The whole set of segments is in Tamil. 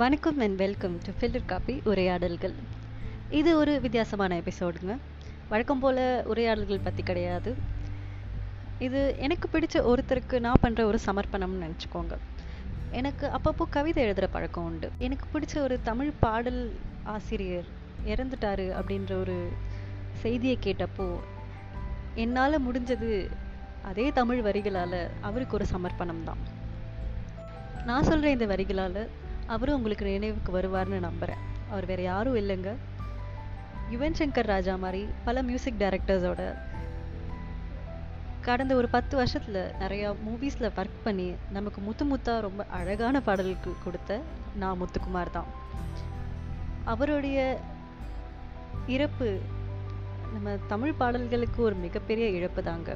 வணக்கம் and welcome to filter coffee உரையாடல்கள். இது ஒரு வித்தியாசமான எபிசோடுங்க வழக்கம் போல் உரையாடல்கள் பற்றி கிடையாது. இது எனக்கு பிடிச்ச ஒருத்தருக்கு நான் பண்ணுற ஒரு சமர்ப்பணம்னு நினச்சிக்கோங்க. எனக்கு அப்பப்போ கவிதை எழுதுகிற பழக்கம் உண்டு. எனக்கு பிடிச்ச ஒரு தமிழ் பாடல் ஆசிரியர் இறந்துட்டாரு அப்படின்ற ஒரு செய்தியை கேட்டப்போ என்னால் முடிஞ்சது அதே தமிழ் வரிகளால் அவருக்கு ஒரு சமர்ப்பணம் தான். நான் சொல்கிற இந்த வரிகளால் அவரும் உங்களுக்கு நினைவுக்கு வருவார்னு நம்புகிறேன் அவர் வேறு யாரும் இல்லைங்க. யுவன் சங்கர் ராஜா மாதிரி பல மியூசிக் டைரக்டர்ஸோட கடந்த ஒரு பத்து வருஷத்தில் நிறையா மூவிஸில் ஒர்க் பண்ணி நமக்கு முத்து முத்தா ரொம்ப அழகான பாடலுக்கு கொடுத்த நான் முத்துக்குமார் தான். அவருடைய இறப்பு நம்ம தமிழ் பாடல்களுக்கு ஒரு மிகப்பெரிய இழப்பு தாங்க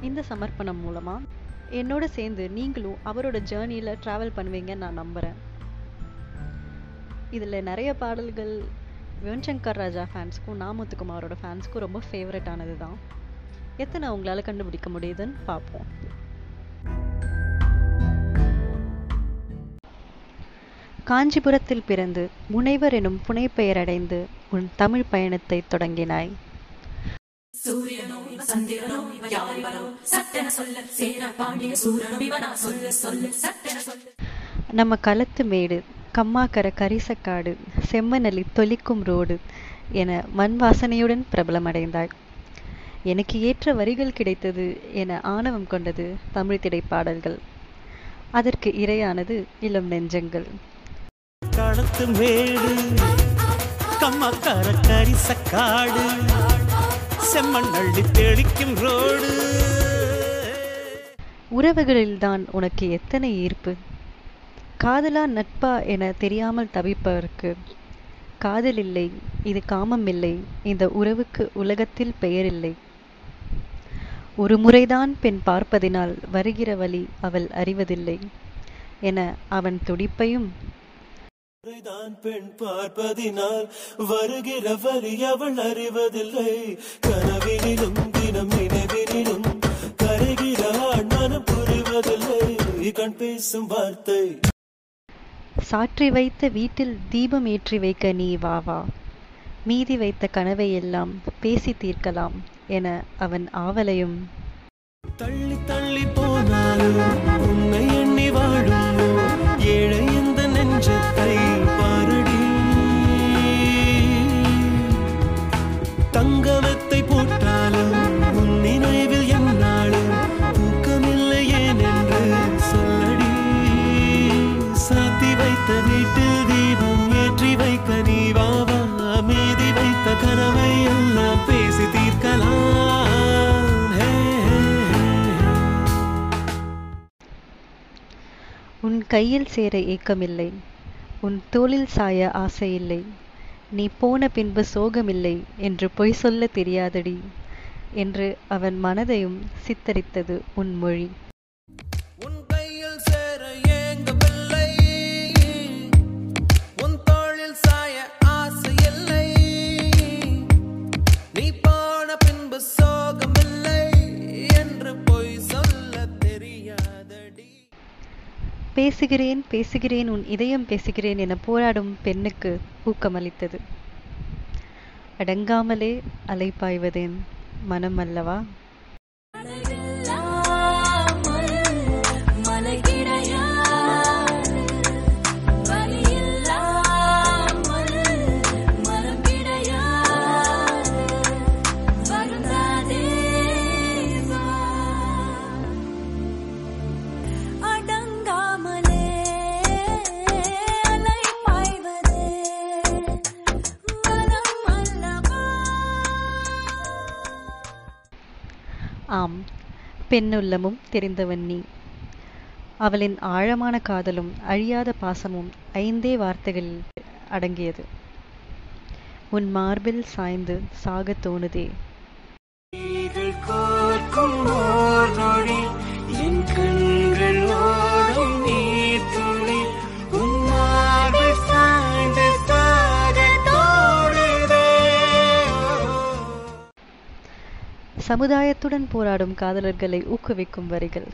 இந்த சமர்ப்பணம் மூலமாக என்னோட சேர்ந்து நீங்களும் அவரோட ஜேர்னியில் ட்ராவல் பண்ணுவீங்கன்னு நான் நம்புகிறேன் இதில் நிறைய பாடல்கள் யுவன் சங்கர் ராஜா ஃபேன்ஸுக்கும் நாமத்துக்குமாரோட ஃபேன்ஸுக்கும் ரொம்ப ஃபேவரட்டானது தான் எத்தனை உங்களால் கண்டுபிடிக்க முடியுதுன்னு பார்ப்போம். காஞ்சிபுரத்தில் பிறந்து முனைவர் எனும் புனைப்பெயரடைந்து உன் தமிழ் பயணத்தை தொடங்கினாய். சூரியனோ சந்திரனோ யாரிவனோ சட்டென சொல்ல சேர பாண்டிய சூரனோ இவனா சொல்லு சொல்லு சட்டென சொல்லு. நம்ம களத்து மேடு கம்மாக்கர கரிசக்காடு செம்மணலி தொலிக்கும் ரோடு என மண் வாசனையுடன் பிரபலமடைந்தாய் எனக்கு ஏற்ற வரிகள் கிடைத்தது என ஆணவம் கொண்டது தமிழ் திரைப்பாடல்கள். அதற்கு இரையானது இளம் நெஞ்சங்கள். களத்து மேடு கம்மக்கார கரிசக்காடு செம்மண் அள்ளி தெளிக்கும் ரோடு. உறவுகளில்தான் உனக்கு எத்தனை ஈர்ப்பு? காதலா நட்பா என தெரியாமல் தவிப்பவருக்கு காதல் இல்லை இது காமம் இல்லை இந்த உறவுக்கு உலகத்தில் பெயரில்லை. ஒரு முறைதான் பெண் பார்ப்பதினால் வருகிற வழி அவள் அறிவதில்லை என அவன் துடிப்பையும் தான் பெண் பார்ப்பதினால் வருகிற வழி அவள் அறிவதில்லை. கனவினிலும் தினம் நினைவினிலும் கரைகிற மனம் புரிவதில்லை. கண் பேசும் வார்த்தை. சாற்றி வைத்த வீட்டில் தீபம் ஏற்றி வைக்க நீ வா வா. மீதி வைத்த கனவை எல்லாம் பேசி தீர்க்கலாம் என அவன் ஆவலையும். தள்ளி தள்ளி போனாலும் உன்னை எண்ணி வாழும் ஏழை இந்த நெஞ்சத்தை வீட்டில் தீபம் ஏற்றி வைக்க நீ வாவா மீதி வைத்த கனவை எல்லாம் பேசி தீர்க்கலாம். உன் கையில் சேர ஏக்கமில்லை. உன் தோளில் சாய ஆசையில்லை. நீ போன பின்பு சோகமில்லை என்று பொய் சொல்ல தெரியாதடி என்று அவன் மனதையும் சித்தரித்தது உன் மொழி. பேசுகிறேன் பேசுகிறேன் உன் இதயம் பேசுகிறேன் என போராடும் பெண்ணுக்கு ஊக்கமளித்தது. அடங்காமலே அலைப்பாய்வதேன் மனம் அல்லவா ஆம் பெண்ணுள்ளமும் தெரிந்தவன் நீ. அவளின் ஆழமான காதலும் அழியாத பாசமும் ஐந்தே வார்த்தைகளில் அடங்கியது. உன் மார்பில் சாய்ந்து சாகத் தோணுதே. கோர்க்கும் சமுதாயத்துடன் போராடும் காதலர்களை ஊக்குவிக்கும் வரிகள்.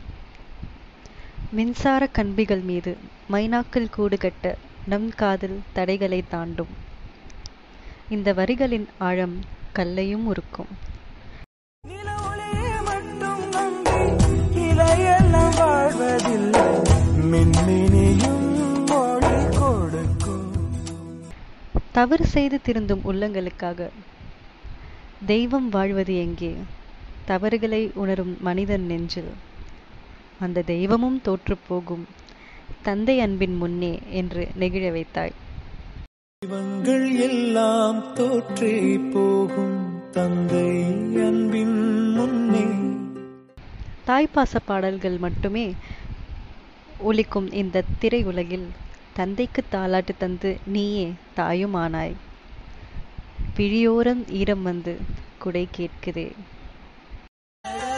மின்சார கம்பிகள் மீது மைனாக்கள் கூடு கட்ட நம் காதல் தடைகளை தாண்டும். இந்த வரிகளின் ஆழம் கல்லையும் உருக்கும். தவறு செய்து திருந்தும் உள்ளங்களுக்காக தெய்வம் வாழ்வது எங்கே? தவறுகளை உணரும் மனிதன் நெஞ்சில் அந்த தெய்வமும் தோற்றுப் போகும். தந்தை அன்பின் முன்னே என்று நெகிழ வைத்தாய். தெய்வங்கள் எல்லாம் தோற்றே போகும். தந்தை அன்பின் முன்னே. தாய்ப்பாச பாடல்கள் மட்டுமே ஒலிக்கும் இந்த திரையுலகில் தந்தைக்கு தாலாட்டு தந்து நீயே தாயும் ஆனாய் விழியோரம் ஈரம் வந்து குடை கேட்குதே. Yeah.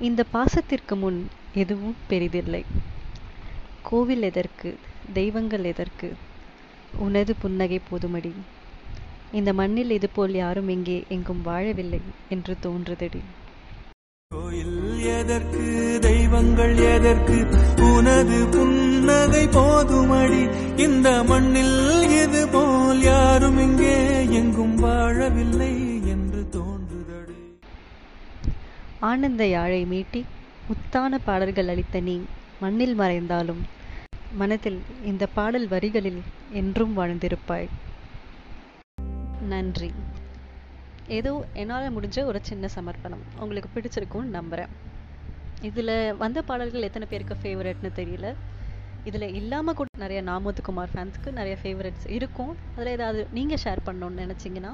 இந்த பாசத்திற்கு முன் எதுவும் பெரிதில்லை. கோவில் எதற்கு தெய்வங்கள் எதற்கு உனது புன்னகை போதுமடி. இந்த மண்ணில் இதுபோல் யாரும் இங்கே எங்கும் வாழவில்லை என்று தோன்றுதடி. கோயில் எதற்கு தெய்வங்கள் எதற்கு உனது புன்னகை போதுமடி. இந்த மண்ணில் இது போல் யாரும் இங்கே எங்கும் வாழவில்லை. ஆனந்த யாழை மீட்டி முத்தான பாடல்கள் அளித்த நீ மண்ணில் மறைந்தாலும் மனதில் இந்த பாடல் வரிகளில் என்றும் வாழ்ந்திருப்பாய். நன்றி. ஏதோ என்னால் முடிஞ்ச ஒரு சின்ன சமர்ப்பணம். உங்களுக்கு பிடிச்சிருக்கும்னு நம்புகிறேன் இதில் வந்த பாடல்கள் எத்தனை பேருக்கு ஃபேவரட்னு தெரியல. இதில் இல்லாமல் கூட நிறைய நாமூத்துக்குமார் ஃபேன்ஸ்க்கு நிறைய ஃபேவரட்ஸ் இருக்கும். அதில் ஏதாவது நீங்கள் ஷேர் பண்ணணும்னு நினச்சிங்கன்னா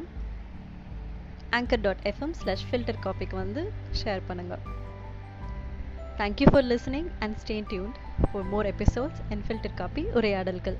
anchor dot FM slash filter காப்பிக்கு வந்து ஷேர் பண்ணுங்கள் thank you for listening and stay tuned for more episodes and filter coffee உரையாடல்கள்.